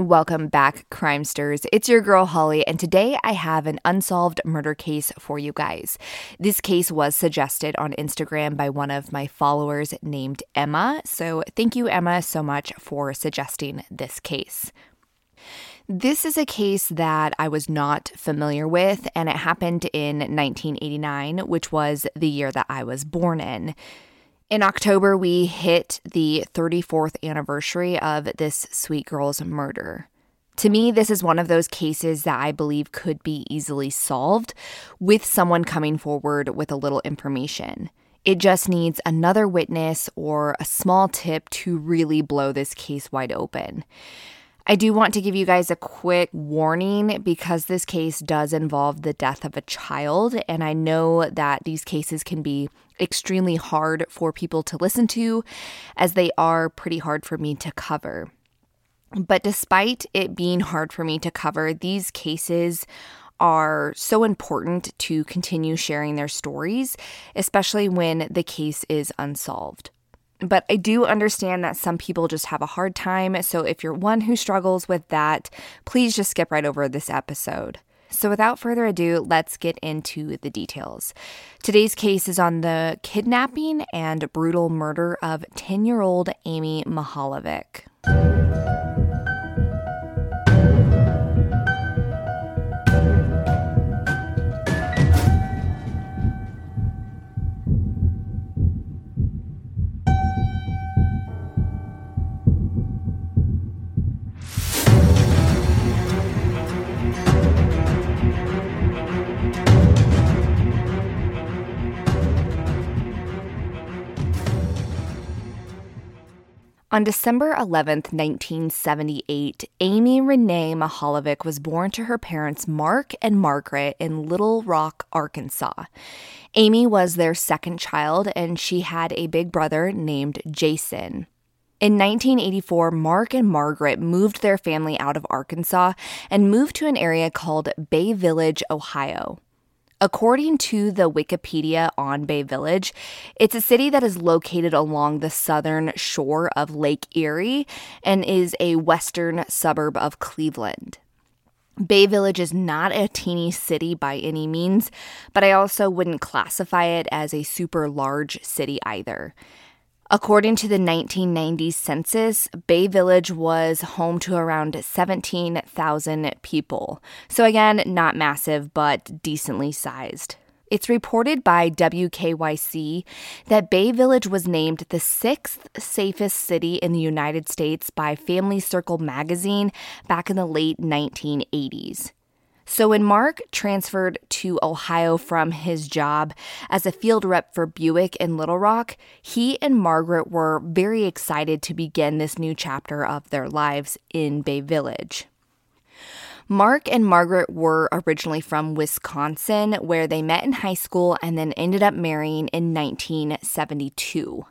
Welcome back, Crimesters. It's your girl Holly, and today I have an unsolved murder case for you guys. This case was suggested on Instagram by one of my followers named Emma, so thank you, Emma, so much for suggesting this case. This is a case that I was not familiar with, and it happened in 1989, which was the year that I was born in. In October, we hit the 34th anniversary of this sweet girl's murder. To me, this is one of those cases that I believe could be easily solved with someone coming forward with a little information. It just needs another witness or a small tip to really blow this case wide open. I do want to give you guys a quick warning because this case does involve the death of a child, and I know that these cases can be extremely hard for people to listen to, as they are pretty hard for me to cover. But despite it being hard for me to cover, these cases are so important to continue sharing their stories, especially when the case is unsolved. But I do understand that some people just have a hard time. So if you're one who struggles with that, please just skip right over this episode. So, without further ado, let's get into the details. Today's case is on the kidnapping and brutal murder of 10 year old Amy Mihaljevic. On December 11, 1978, Amy Renee Mihaljevic was born to her parents Mark and Margaret in Little Rock, Arkansas. Amy was their second child, and she had a big brother named Jason. In 1984, Mark and Margaret moved their family out of Arkansas and moved to an area called Bay Village, Ohio. According to the Wikipedia on Bay Village, it's a city that is located along the southern shore of Lake Erie and is a western suburb of Cleveland. Bay Village is not a teeny city by any means, but I also wouldn't classify it as a super large city either. According to the 1990 census, Bay Village was home to around 17,000 people. So, again, not massive, but decently sized. It's reported by WKYC that Bay Village was named the sixth safest city in the United States by Family Circle magazine back in the late 1980s. So when Mark transferred to Ohio from his job as a field rep for Buick in Little Rock, he and Margaret were very excited to begin this new chapter of their lives in Bay Village. Mark and Margaret were originally from Wisconsin, where they met in high school and then ended up marrying in 1972.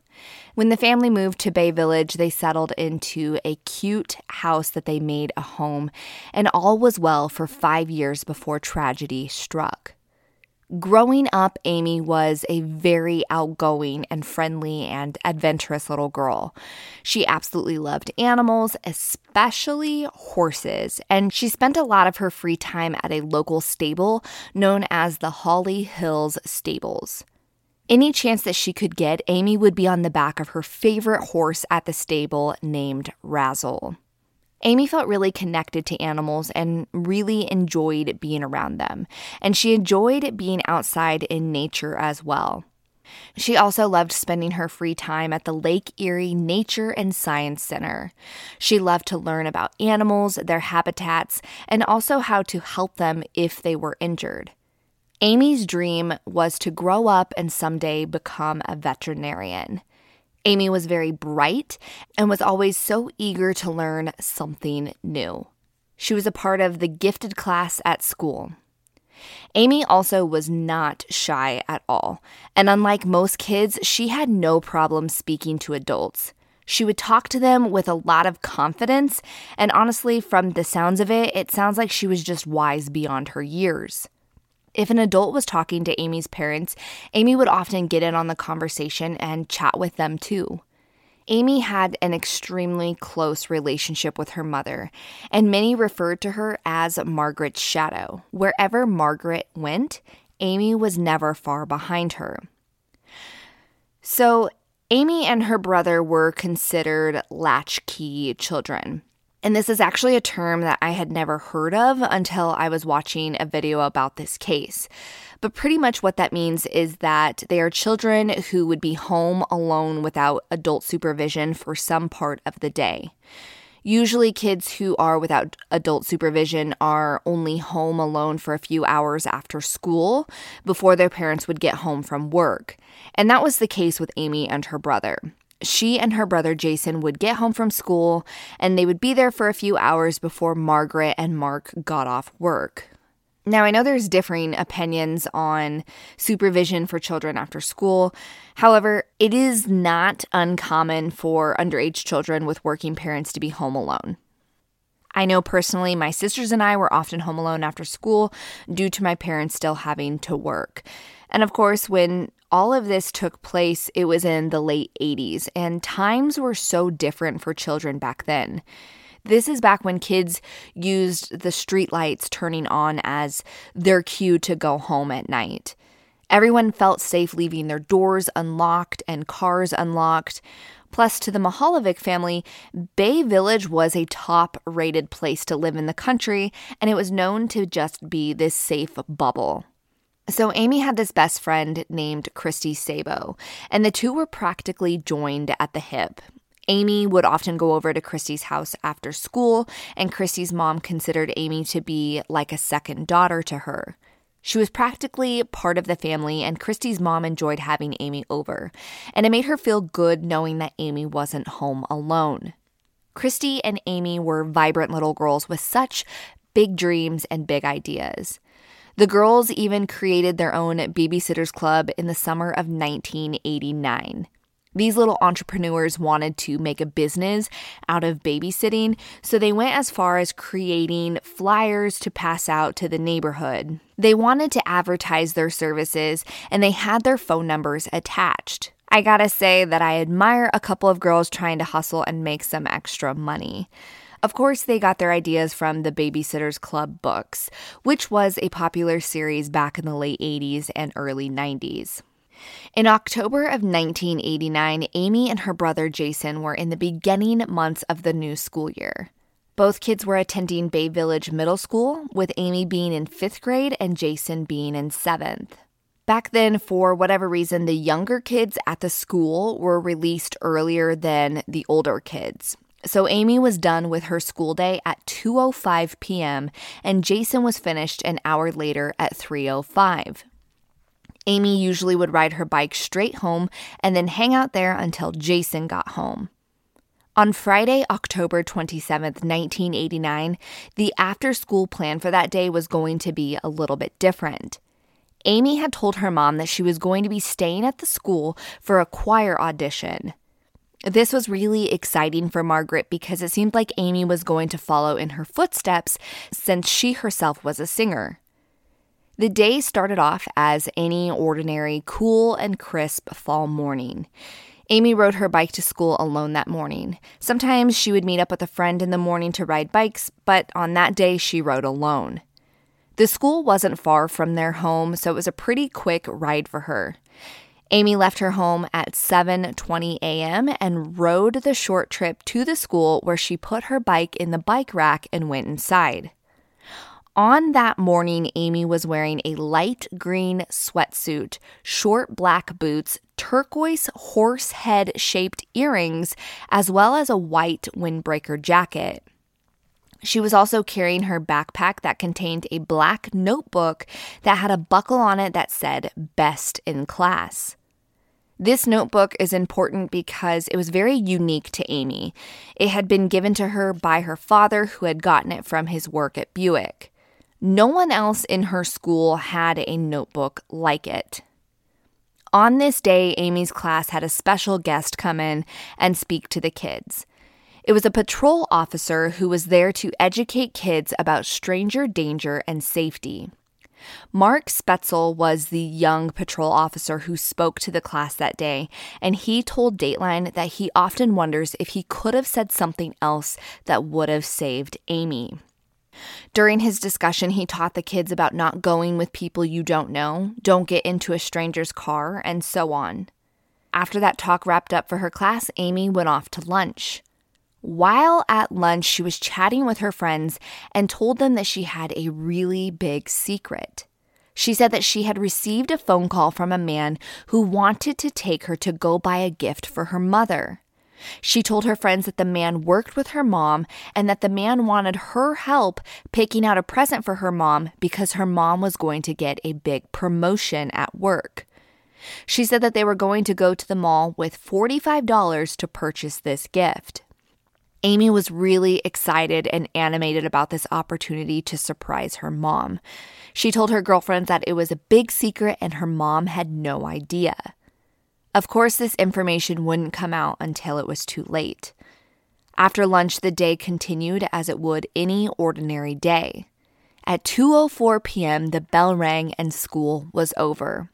When the family moved to Bay Village, they settled into a cute house that they made a home, and all was well for five years before tragedy struck. Growing up, Amy was a very outgoing and friendly and adventurous little girl. She absolutely loved animals, especially horses, and she spent a lot of her free time at a local stable known as the Holly Hills Stables. Any chance that she could get, Amy would be on the back of her favorite horse at the stable named Razzle. Amy felt really connected to animals and really enjoyed being around them, and she enjoyed being outside in nature as well. She also loved spending her free time at the Lake Erie Nature and Science Center. She loved to learn about animals, their habitats, and also how to help them if they were injured. Amy's dream was to grow up and someday become a veterinarian. Amy was very bright and was always so eager to learn something new. She was a part of the gifted class at school. Amy also was not shy at all, and unlike most kids, she had no problem speaking to adults. She would talk to them with a lot of confidence, and honestly, from the sounds of it, it sounds like she was just wise beyond her years. If an adult was talking to Amy's parents, Amy would often get in on the conversation and chat with them too. Amy had an extremely close relationship with her mother, and many referred to her as Margaret's shadow. Wherever Margaret went, Amy was never far behind her. So, Amy and her brother were considered latchkey children. And this is actually a term that I had never heard of until I was watching a video about this case. But pretty much what that means is that they are children who would be home alone without adult supervision for some part of the day. Usually, kids who are without adult supervision are only home alone for a few hours after school before their parents would get home from work. And that was the case with Amy and her brother she and her brother Jason would get home from school and they would be there for a few hours before Margaret and Mark got off work. Now, I know there's differing opinions on supervision for children after school. However, it is not uncommon for underage children with working parents to be home alone. I know personally, my sisters and I were often home alone after school due to my parents still having to work. And of course, when all of this took place, it was in the late 80s, and times were so different for children back then. This is back when kids used the streetlights turning on as their cue to go home at night. Everyone felt safe leaving their doors unlocked and cars unlocked. Plus, to the Mihaljevic family, Bay Village was a top rated place to live in the country, and it was known to just be this safe bubble. So, Amy had this best friend named Christy Sabo, and the two were practically joined at the hip. Amy would often go over to Christy's house after school, and Christy's mom considered Amy to be like a second daughter to her. She was practically part of the family, and Christy's mom enjoyed having Amy over, and it made her feel good knowing that Amy wasn't home alone. Christy and Amy were vibrant little girls with such big dreams and big ideas. The girls even created their own babysitters club in the summer of 1989. These little entrepreneurs wanted to make a business out of babysitting, so they went as far as creating flyers to pass out to the neighborhood. They wanted to advertise their services and they had their phone numbers attached. I gotta say that I admire a couple of girls trying to hustle and make some extra money. Of course, they got their ideas from the Babysitters Club books, which was a popular series back in the late 80s and early 90s. In October of 1989, Amy and her brother Jason were in the beginning months of the new school year. Both kids were attending Bay Village Middle School, with Amy being in fifth grade and Jason being in seventh. Back then, for whatever reason, the younger kids at the school were released earlier than the older kids. So Amy was done with her school day at 2:05 p.m. and Jason was finished an hour later at 3:05. Amy usually would ride her bike straight home and then hang out there until Jason got home. On Friday, October 27th, 1989, the after school plan for that day was going to be a little bit different. Amy had told her mom that she was going to be staying at the school for a choir audition. This was really exciting for Margaret because it seemed like Amy was going to follow in her footsteps since she herself was a singer. The day started off as any ordinary, cool and crisp fall morning. Amy rode her bike to school alone that morning. Sometimes she would meet up with a friend in the morning to ride bikes, but on that day she rode alone. The school wasn't far from their home, so it was a pretty quick ride for her. Amy left her home at 7:20 a.m. and rode the short trip to the school where she put her bike in the bike rack and went inside. On that morning, Amy was wearing a light green sweatsuit, short black boots, turquoise horse head shaped earrings, as well as a white windbreaker jacket. She was also carrying her backpack that contained a black notebook that had a buckle on it that said best in class. This notebook is important because it was very unique to Amy. It had been given to her by her father, who had gotten it from his work at Buick. No one else in her school had a notebook like it. On this day, Amy's class had a special guest come in and speak to the kids. It was a patrol officer who was there to educate kids about stranger danger and safety. Mark Spetzel was the young patrol officer who spoke to the class that day, and he told Dateline that he often wonders if he could have said something else that would have saved Amy. During his discussion, he taught the kids about not going with people you don't know, don't get into a stranger's car, and so on. After that talk wrapped up for her class, Amy went off to lunch. While at lunch, she was chatting with her friends and told them that she had a really big secret. She said that she had received a phone call from a man who wanted to take her to go buy a gift for her mother. She told her friends that the man worked with her mom and that the man wanted her help picking out a present for her mom because her mom was going to get a big promotion at work. She said that they were going to go to the mall with $45 to purchase this gift. Amy was really excited and animated about this opportunity to surprise her mom. She told her girlfriends that it was a big secret and her mom had no idea. Of course, this information wouldn't come out until it was too late. After lunch, the day continued as it would any ordinary day. At 2:04 p.m., the bell rang and school was over.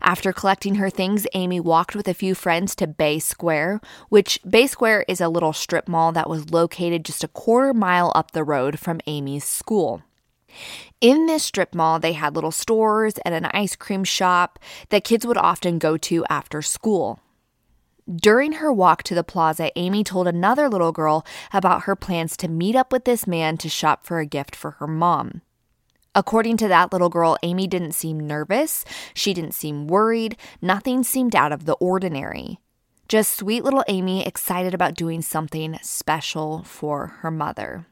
After collecting her things, Amy walked with a few friends to Bay Square, which Bay Square is a little strip mall that was located just a quarter mile up the road from Amy's school. In this strip mall, they had little stores and an ice cream shop that kids would often go to after school. During her walk to the plaza, Amy told another little girl about her plans to meet up with this man to shop for a gift for her mom. According to that little girl, Amy didn't seem nervous. She didn't seem worried. Nothing seemed out of the ordinary. Just sweet little Amy excited about doing something special for her mother.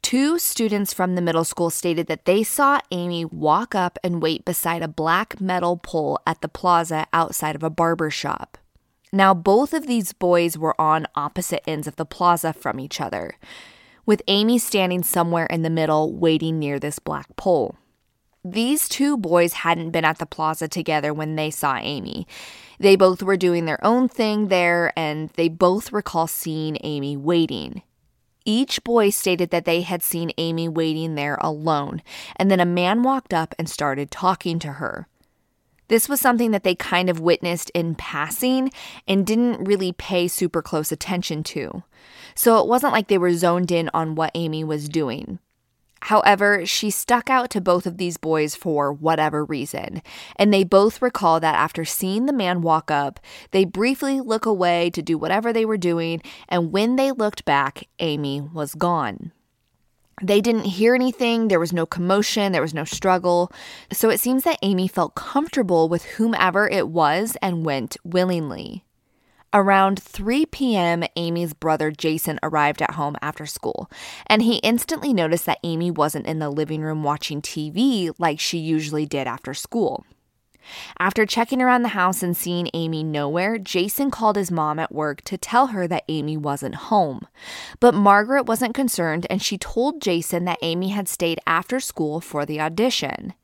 Two students from the middle school stated that they saw Amy walk up and wait beside a black metal pole at the plaza outside of a barber shop. Now, both of these boys were on opposite ends of the plaza from each other with Amy standing somewhere in the middle waiting near this black pole. These two boys hadn't been at the plaza together when they saw Amy. They both were doing their own thing there, and they both recall seeing Amy waiting. Each boy stated that they had seen Amy waiting there alone, and then a man walked up and started talking to her. This was something that they kind of witnessed in passing and didn't really pay super close attention to. So it wasn't like they were zoned in on what Amy was doing. However, she stuck out to both of these boys for whatever reason, and they both recall that after seeing the man walk up, they briefly look away to do whatever they were doing, and when they looked back, Amy was gone. They didn't hear anything, there was no commotion, there was no struggle. So it seems that Amy felt comfortable with whomever it was and went willingly. Around 3 p.m., Amy's brother Jason arrived at home after school, and he instantly noticed that Amy wasn't in the living room watching TV like she usually did after school. After checking around the house and seeing Amy nowhere, Jason called his mom at work to tell her that Amy wasn't home. But Margaret wasn't concerned and she told Jason that Amy had stayed after school for the audition.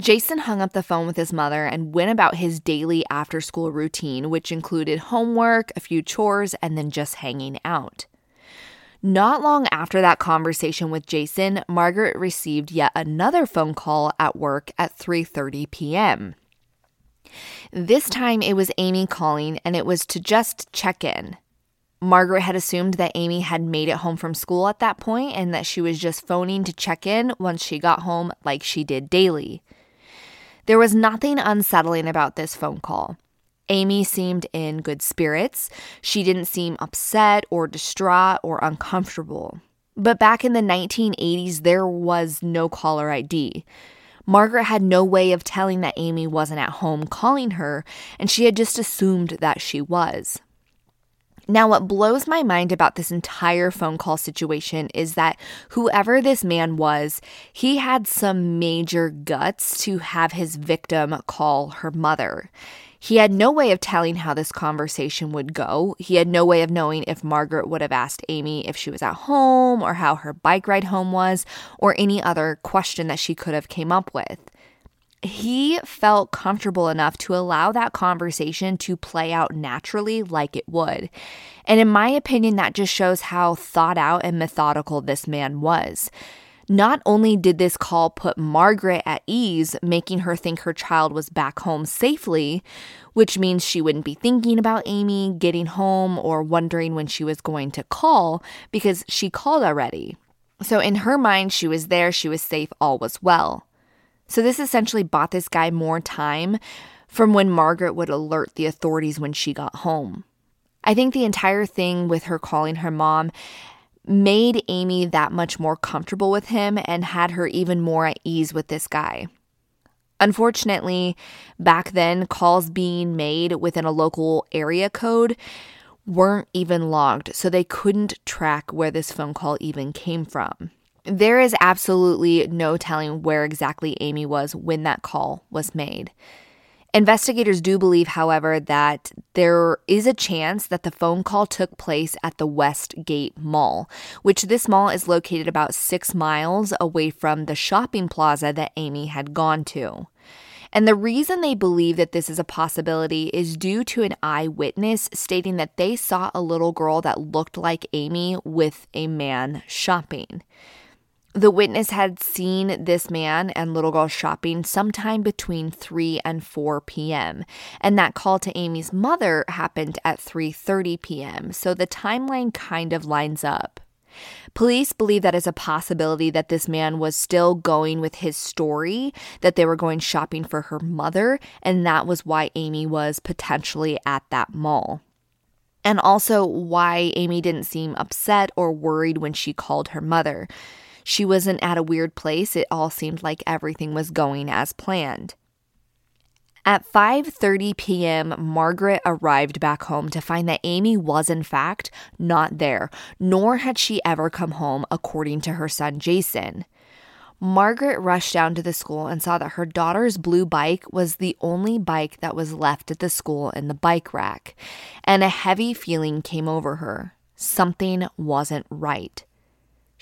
Jason hung up the phone with his mother and went about his daily after school routine, which included homework, a few chores, and then just hanging out. Not long after that conversation with Jason, Margaret received yet another phone call at work at 3:30 p.m. This time it was Amy calling and it was to just check in. Margaret had assumed that Amy had made it home from school at that point and that she was just phoning to check in once she got home like she did daily. There was nothing unsettling about this phone call. Amy seemed in good spirits. She didn't seem upset or distraught or uncomfortable. But back in the 1980s, there was no caller ID. Margaret had no way of telling that Amy wasn't at home calling her, and she had just assumed that she was. Now, what blows my mind about this entire phone call situation is that whoever this man was, he had some major guts to have his victim call her mother. He had no way of telling how this conversation would go. He had no way of knowing if Margaret would have asked Amy if she was at home or how her bike ride home was or any other question that she could have came up with. He felt comfortable enough to allow that conversation to play out naturally like it would. And in my opinion, that just shows how thought out and methodical this man was. Not only did this call put Margaret at ease, making her think her child was back home safely, which means she wouldn't be thinking about Amy getting home or wondering when she was going to call because she called already. So, in her mind, she was there, she was safe, all was well. So, this essentially bought this guy more time from when Margaret would alert the authorities when she got home. I think the entire thing with her calling her mom made Amy that much more comfortable with him and had her even more at ease with this guy. Unfortunately, back then, calls being made within a local area code weren't even logged, so they couldn't track where this phone call even came from. There is absolutely no telling where exactly Amy was when that call was made. Investigators do believe, however, that there is a chance that the phone call took place at the Westgate Mall, which this mall is located about six miles away from the shopping plaza that Amy had gone to. And the reason they believe that this is a possibility is due to an eyewitness stating that they saw a little girl that looked like Amy with a man shopping. The witness had seen this man and little girl shopping sometime between 3 and 4 p.m. and that call to Amy's mother happened at 3:30 p.m. So the timeline kind of lines up. Police believe that is a possibility that this man was still going with his story, that they were going shopping for her mother, and that was why Amy was potentially at that mall. And also why Amy didn't seem upset or worried when she called her mother. She wasn't at a weird place. It all seemed like everything was going as planned. At 5:30 p.m., Margaret arrived back home to find that Amy was in fact not there, nor had she ever come home according to her son Jason. Margaret rushed down to the school and saw that her daughter's blue bike was the only bike that was left at the school in the bike rack, and a heavy feeling came over her. Something wasn't right.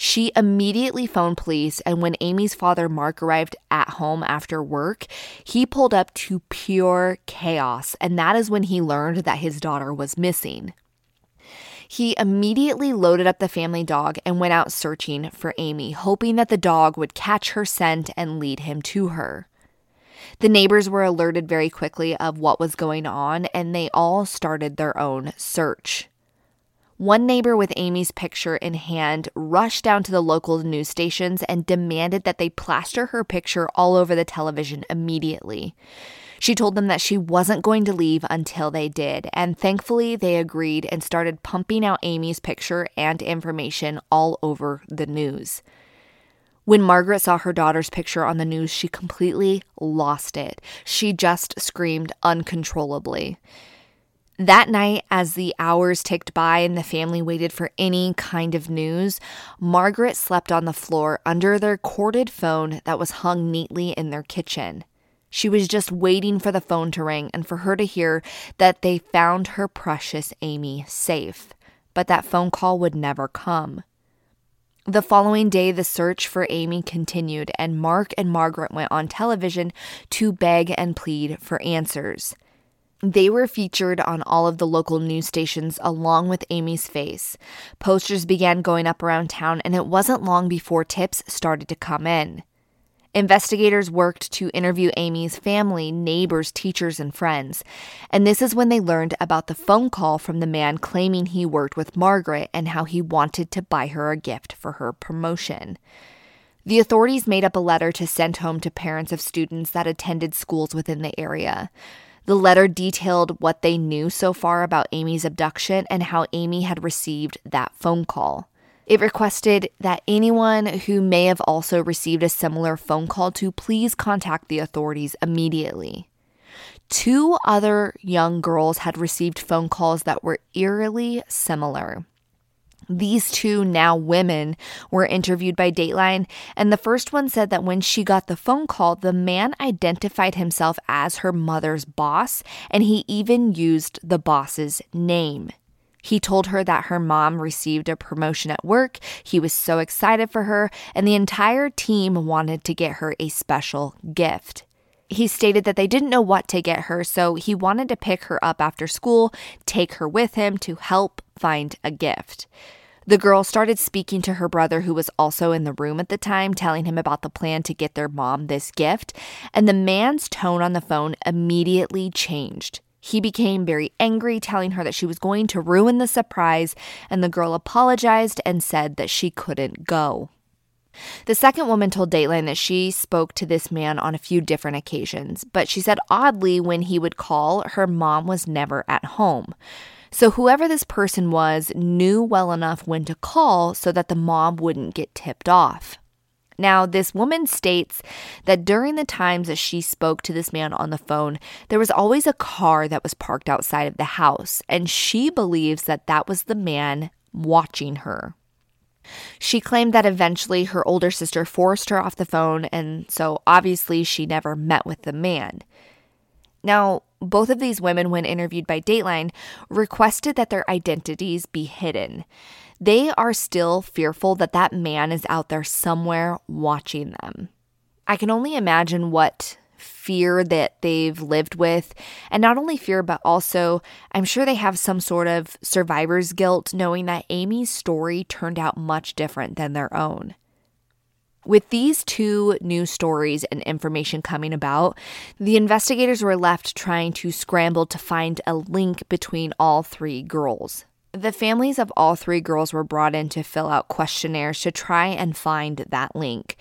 She immediately phoned police, and when Amy's father, Mark, arrived at home after work, he pulled up to pure chaos, and that is when he learned that his daughter was missing. He immediately loaded up the family dog and went out searching for Amy, hoping that the dog would catch her scent and lead him to her. The neighbors were alerted very quickly of what was going on, and they all started their own search. One neighbor with Amy's picture in hand rushed down to the local news stations and demanded that they plaster her picture all over the television immediately. She told them that she wasn't going to leave until they did, and thankfully they agreed and started pumping out Amy's picture and information all over the news. When Margaret saw her daughter's picture on the news, she completely lost it. She just screamed uncontrollably. That night, as the hours ticked by and the family waited for any kind of news, Margaret slept on the floor under their corded phone that was hung neatly in their kitchen. She was just waiting for the phone to ring and for her to hear that they found her precious Amy safe. But that phone call would never come. The following day, the search for Amy continued, and Mark and Margaret went on television to beg and plead for answers. They were featured on all of the local news stations along with Amy's face. Posters began going up around town, and it wasn't long before tips started to come in. Investigators worked to interview Amy's family, neighbors, teachers, and friends. And this is when they learned about the phone call from the man claiming he worked with Margaret and how he wanted to buy her a gift for her promotion. The authorities made up a letter to send home to parents of students that attended schools within the area. The letter detailed what they knew so far about Amy's abduction and how Amy had received that phone call. It requested that anyone who may have also received a similar phone call to please contact the authorities immediately. Two other young girls had received phone calls that were eerily similar. These two now women were interviewed by Dateline, and the first one said that when she got the phone call, the man identified himself as her mother's boss, and he even used the boss's name. He told her that her mom received a promotion at work. He was so excited for her, and the entire team wanted to get her a special gift. He stated that they didn't know what to get her, so he wanted to pick her up after school, take her with him to help find a gift. The girl started speaking to her brother, who was also in the room at the time, telling him about the plan to get their mom this gift. And the man's tone on the phone immediately changed. He became very angry, telling her that she was going to ruin the surprise, and the girl apologized and said that she couldn't go. The second woman told Dateline that she spoke to this man on a few different occasions, but she said oddly, when he would call, her mom was never at home. So, whoever this person was knew well enough when to call so that the mob wouldn't get tipped off. Now, this woman states that during the times that she spoke to this man on the phone, there was always a car that was parked outside of the house, and she believes that that was the man watching her. She claimed that eventually her older sister forced her off the phone, and so obviously she never met with the man. Now, both of these women, when interviewed by Dateline, requested that their identities be hidden. They are still fearful that that man is out there somewhere watching them. I can only imagine what fear that they've lived with. And not only fear, but also I'm sure they have some sort of survivor's guilt knowing that Amy's story turned out much different than their own. With these two new stories and information coming about, the investigators were left trying to scramble to find a link between all three girls. The families of all three girls were brought in to fill out questionnaires to try and find that link.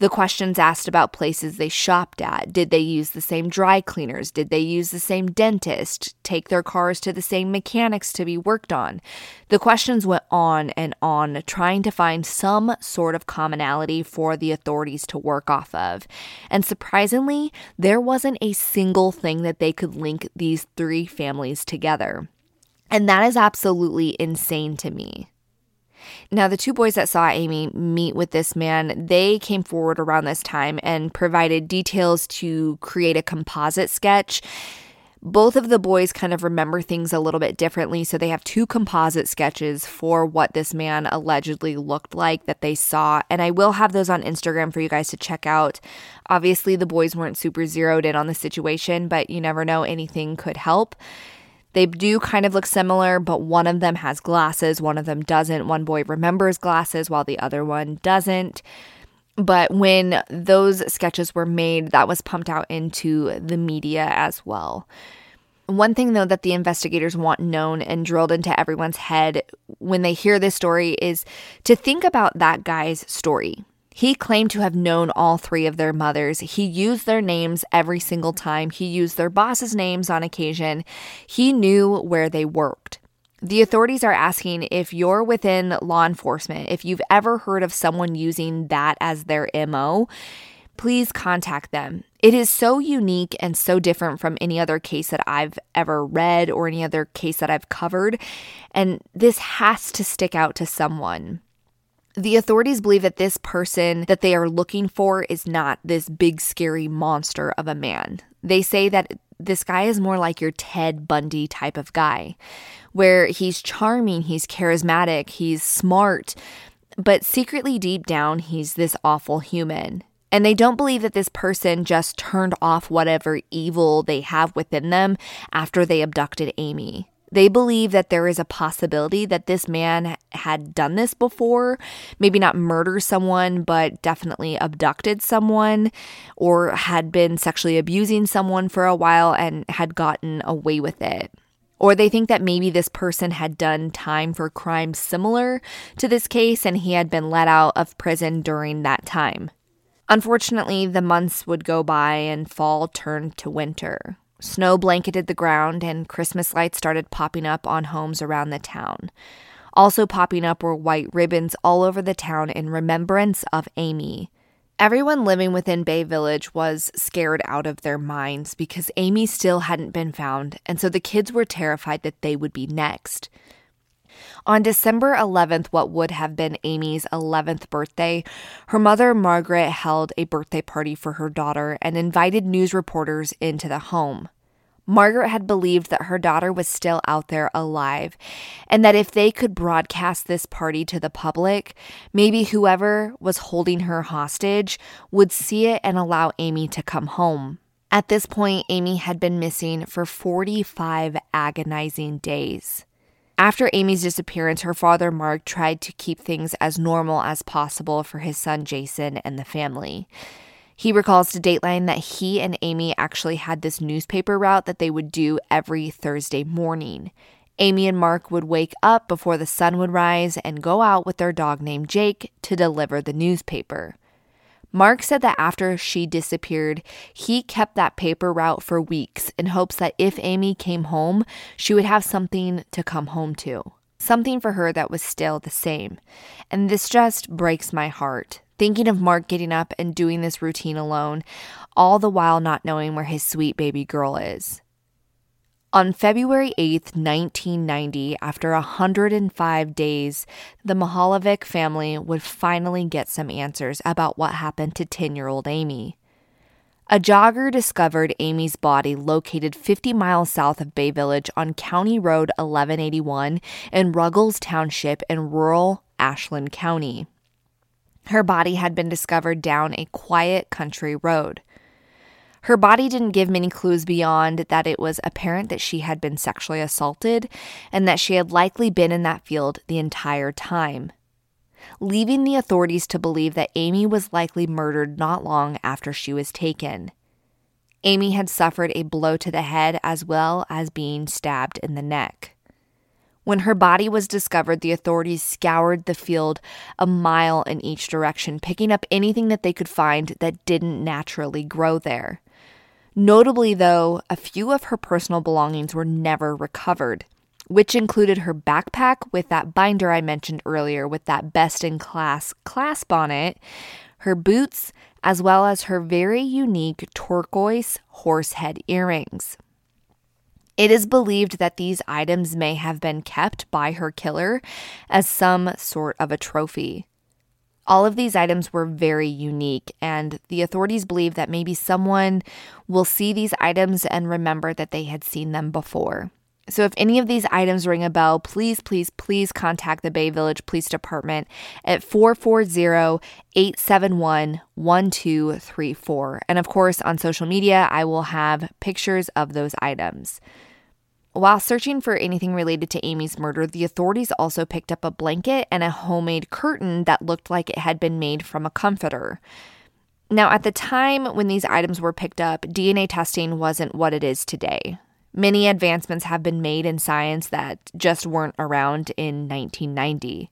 The questions asked about places they shopped at. Did they use the same dry cleaners? Did they use the same dentist? Take their cars to the same mechanics to be worked on? The questions went on and on, trying to find some sort of commonality for the authorities to work off of. And surprisingly, there wasn't a single thing that they could link these three families together. And that is absolutely insane to me. Now, the two boys that saw Amy meet with this man, they came forward around this time and provided details to create a composite sketch. Both of the boys kind of remember things a little bit differently, so they have two composite sketches for what this man allegedly looked like that they saw. And I will have those on Instagram for you guys to check out. Obviously, the boys weren't super zeroed in on the situation, but you never know, anything could help. They do kind of look similar, but one of them has glasses, one of them doesn't. One boy remembers glasses while the other one doesn't. But when those sketches were made, that was pumped out into the media as well. One thing, though, that the investigators want known and drilled into everyone's head when they hear this story is to think about that guy's story. He claimed to have known all three of their mothers. He used their names every single time. He used their bosses' names on occasion. He knew where they worked. The authorities are asking if you're within law enforcement, if you've ever heard of someone using that as their MO, please contact them. It is so unique and so different from any other case that I've ever read or any other case that I've covered. And this has to stick out to someone. The authorities believe that this person that they are looking for is not this big, scary monster of a man. They say that this guy is more like your Ted Bundy type of guy, where he's charming, he's charismatic, he's smart, but secretly deep down, he's this awful human. And they don't believe that this person just turned off whatever evil they have within them after they abducted Amy. They believe that there is a possibility that this man had done this before, maybe not murder someone, but definitely abducted someone or had been sexually abusing someone for a while and had gotten away with it. Or they think that maybe this person had done time for crimes similar to this case and he had been let out of prison during that time. Unfortunately, the months would go by and fall turned to winter. Snow blanketed the ground, and Christmas lights started popping up on homes around the town. Also, popping up were white ribbons all over the town in remembrance of Amy. Everyone living within Bay Village was scared out of their minds because Amy still hadn't been found, and so the kids were terrified that they would be next. On December 11th, what would have been Amy's 11th birthday, her mother, Margaret, held a birthday party for her daughter and invited news reporters into the home. Margaret had believed that her daughter was still out there alive, and that if they could broadcast this party to the public, maybe whoever was holding her hostage would see it and allow Amy to come home. At this point, Amy had been missing for 45 agonizing days. After Amy's disappearance, her father, Mark, tried to keep things as normal as possible for his son, Jason, and the family. He recalls to Dateline that he and Amy actually had this newspaper route that they would do every Thursday morning. Amy and Mark would wake up before the sun would rise and go out with their dog named Jake to deliver the newspaper. Mark said that after she disappeared, he kept that paper route for weeks in hopes that if Amy came home, she would have something to come home to. Something for her that was still the same. And this just breaks my heart. Thinking of Mark getting up and doing this routine alone, all the while not knowing where his sweet baby girl is. On February 8, 1990, after 105 days, the Mihaljevic family would finally get some answers about what happened to 10 year old Amy. A jogger discovered Amy's body located 50 miles south of Bay Village on County Road 1181 in Ruggles Township in rural Ashland County. Her body had been discovered down a quiet country road. Her body didn't give many clues beyond that it was apparent that she had been sexually assaulted and that she had likely been in that field the entire time, leaving the authorities to believe that Amy was likely murdered not long after she was taken. Amy had suffered a blow to the head as well as being stabbed in the neck. When her body was discovered, the authorities scoured the field a mile in each direction, picking up anything that they could find that didn't naturally grow there. Notably, though, a few of her personal belongings were never recovered, which included her backpack with that binder I mentioned earlier with that best in class clasp on it, her boots, as well as her very unique turquoise horsehead earrings. It is believed that these items may have been kept by her killer as some sort of a trophy. All of these items were very unique, and the authorities believe that maybe someone will see these items and remember that they had seen them before. So, if any of these items ring a bell, please, please, please contact the Bay Village Police Department at 440 871 1234. And of course, on social media, I will have pictures of those items. While searching for anything related to Amy's murder, the authorities also picked up a blanket and a homemade curtain that looked like it had been made from a comforter. Now, at the time when these items were picked up, DNA testing wasn't what it is today. Many advancements have been made in science that just weren't around in 1990.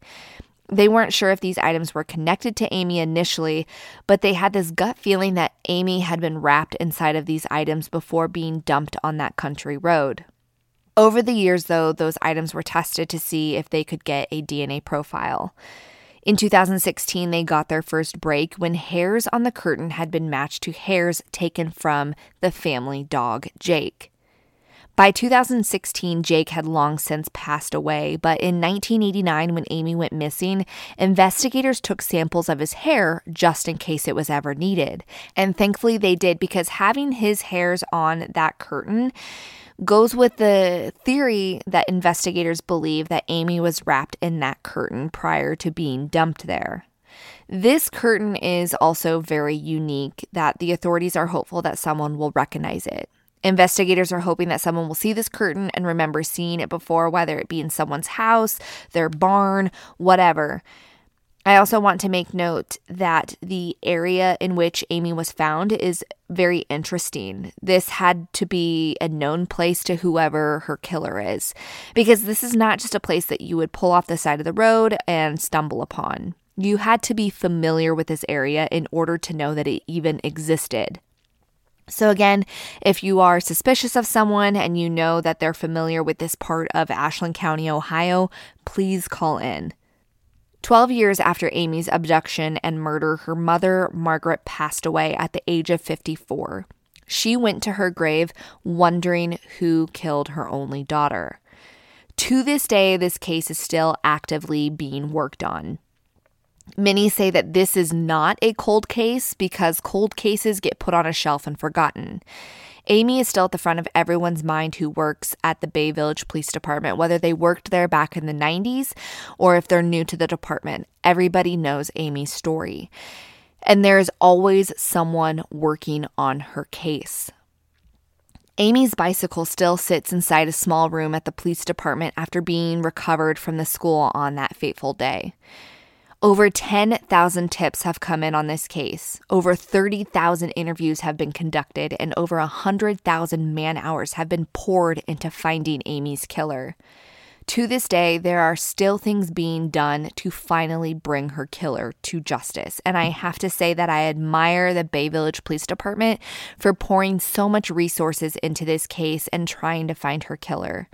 They weren't sure if these items were connected to Amy initially, but they had this gut feeling that Amy had been wrapped inside of these items before being dumped on that country road. Over the years, though, those items were tested to see if they could get a DNA profile. In 2016, they got their first break when hairs on the curtain had been matched to hairs taken from the family dog, Jake. By 2016, Jake had long since passed away, but in 1989, when Amy went missing, investigators took samples of his hair just in case it was ever needed. And thankfully, they did because having his hairs on that curtain goes with the theory that investigators believe that Amy was wrapped in that curtain prior to being dumped there. This curtain is also very unique that the authorities are hopeful that someone will recognize it. Investigators are hoping that someone will see this curtain and remember seeing it before, whether it be in someone's house, their barn, whatever. I also want to make note that the area in which Amy was found is very interesting. This had to be a known place to whoever her killer is, because this is not just a place that you would pull off the side of the road and stumble upon. You had to be familiar with this area in order to know that it even existed. So, again, if you are suspicious of someone and you know that they're familiar with this part of Ashland County, Ohio, please call in. 12 years after Amy's abduction and murder, her mother, Margaret, passed away at the age of 54. She went to her grave wondering who killed her only daughter. To this day, this case is still actively being worked on. Many say that this is not a cold case because cold cases get put on a shelf and forgotten. Amy is still at the front of everyone's mind who works at the Bay Village Police Department, whether they worked there back in the 90s or if they're new to the department. Everybody knows Amy's story. And there's always someone working on her case. Amy's bicycle still sits inside a small room at the police department after being recovered from the school on that fateful day. Over 10,000 tips have come in on this case. Over 30,000 interviews have been conducted, and over 100,000 man hours have been poured into finding Amy's killer. To this day, there are still things being done to finally bring her killer to justice. And I have to say that I admire the Bay Village Police Department for pouring so much resources into this case and trying to find her killer.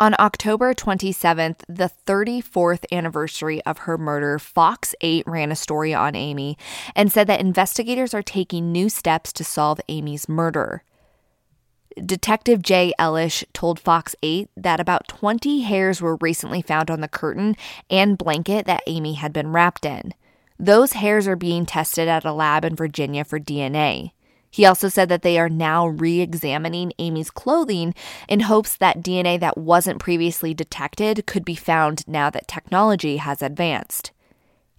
On October 27th, the 34th anniversary of her murder, Fox 8 ran a story on Amy and said that investigators are taking new steps to solve Amy's murder. Detective Jay Ellis told Fox 8 that about 20 hairs were recently found on the curtain and blanket that Amy had been wrapped in. Those hairs are being tested at a lab in Virginia for DNA. He also said that they are now re examining Amy's clothing in hopes that DNA that wasn't previously detected could be found now that technology has advanced.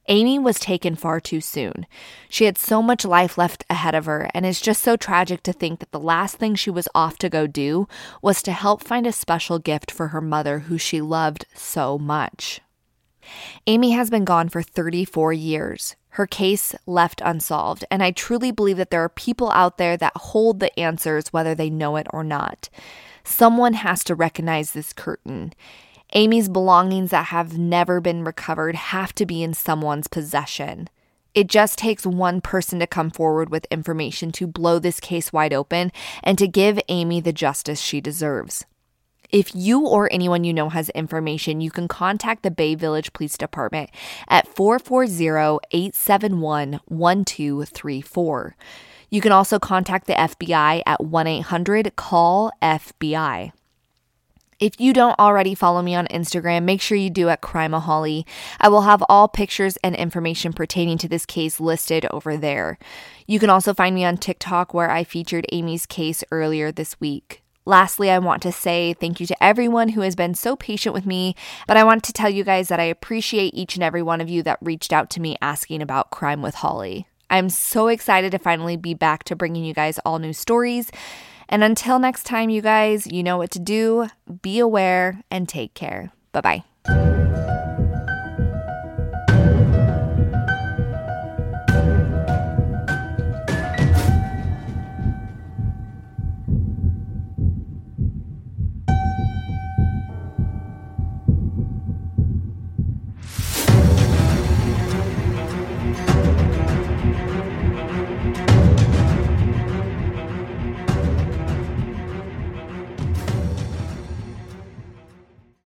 Amy was taken far too soon. She had so much life left ahead of her, and it's just so tragic to think that the last thing she was off to go do was to help find a special gift for her mother, who she loved so much. Amy has been gone for 34 years her case left unsolved. And I truly believe that there are people out there that hold the answers, whether they know it or not. Someone has to recognize this curtain. Amy's belongings that have never been recovered have to be in someone's possession. It just takes one person to come forward with information to blow this case wide open and to give Amy the justice she deserves. If you or anyone you know has information, you can contact the Bay Village Police Department at 440 871 1234. You can also contact the FBI at 1 800 CALL FBI. If you don't already follow me on Instagram, make sure you do at CrimeaHolly. I will have all pictures and information pertaining to this case listed over there. You can also find me on TikTok where I featured Amy's case earlier this week. Lastly, I want to say thank you to everyone who has been so patient with me, but I want to tell you guys that I appreciate each and every one of you that reached out to me asking about Crime with Holly. I'm so excited to finally be back to bringing you guys all new stories. And until next time, you guys, you know what to do. Be aware and take care. Bye bye.